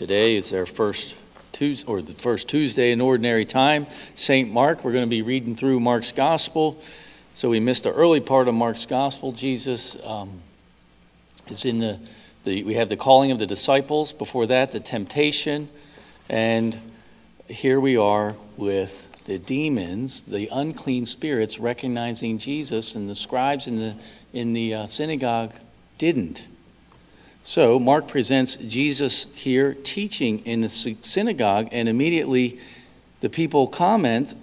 Today is our first Tuesday, or the first Tuesday in ordinary time. St. Mark, we're going to be reading through Mark's Gospel. So we missed the early part of Mark's Gospel. Jesus um, is in the, the, we have the calling of the disciples. Before that, the temptation. And here we are with the demons, the unclean spirits, recognizing Jesus, and the scribes in the, in the uh, synagogue didn't. So, Mark presents Jesus here teaching in the synagogue, and immediately the people comment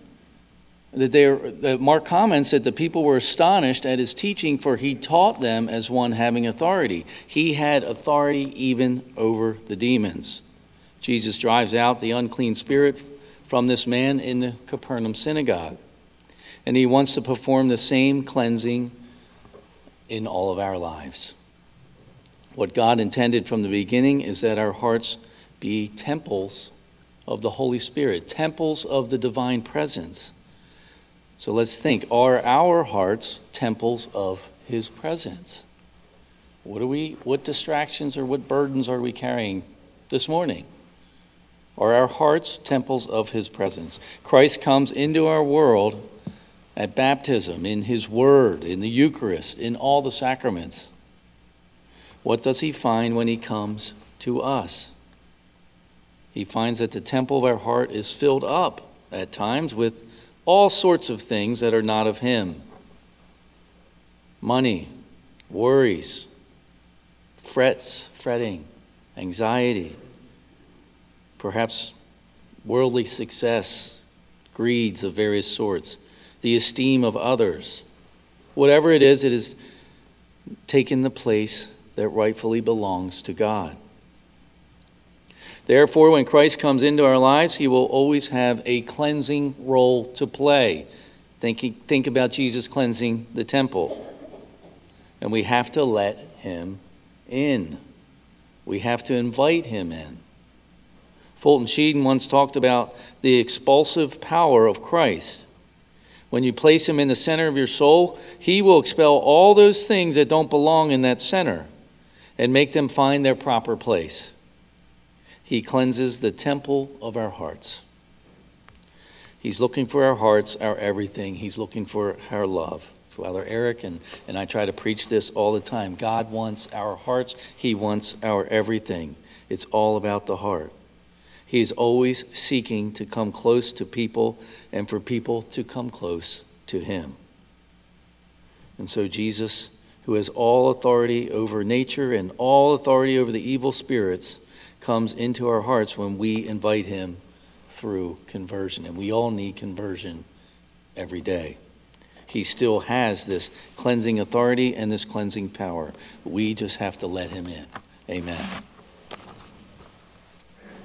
that they are, that Mark comments that the people were astonished at his teaching, for he taught them as one having authority. He had authority even over the demons. Jesus drives out the unclean spirit from this man in the Capernaum synagogue, and he wants to perform the same cleansing in all of our lives. What God intended from the beginning is that our hearts be temples of the Holy Spirit, temples of the divine presence. So let's think are our hearts temples of His presence? What, are we, what distractions or what burdens are we carrying this morning? Are our hearts temples of His presence? Christ comes into our world at baptism, in His Word, in the Eucharist, in all the sacraments. What does he find when he comes to us? He finds that the temple of our heart is filled up at times with all sorts of things that are not of him money, worries, frets, fretting, anxiety, perhaps worldly success, greeds of various sorts, the esteem of others. Whatever it is, it has taken the place that rightfully belongs to God. Therefore, when Christ comes into our lives, he will always have a cleansing role to play. Think, think about Jesus cleansing the temple. And we have to let him in. We have to invite him in. Fulton Sheen once talked about the expulsive power of Christ. When you place him in the center of your soul, he will expel all those things that don't belong in that center and make them find their proper place. He cleanses the temple of our hearts. He's looking for our hearts, our everything. He's looking for our love. Father Eric and, and I try to preach this all the time. God wants our hearts, He wants our everything. It's all about the heart. He is always seeking to come close to people and for people to come close to Him. And so Jesus who has all authority over nature and all authority over the evil spirits, comes into our hearts when we invite him through conversion. And we all need conversion every day. He still has this cleansing authority and this cleansing power. We just have to let him in. Amen.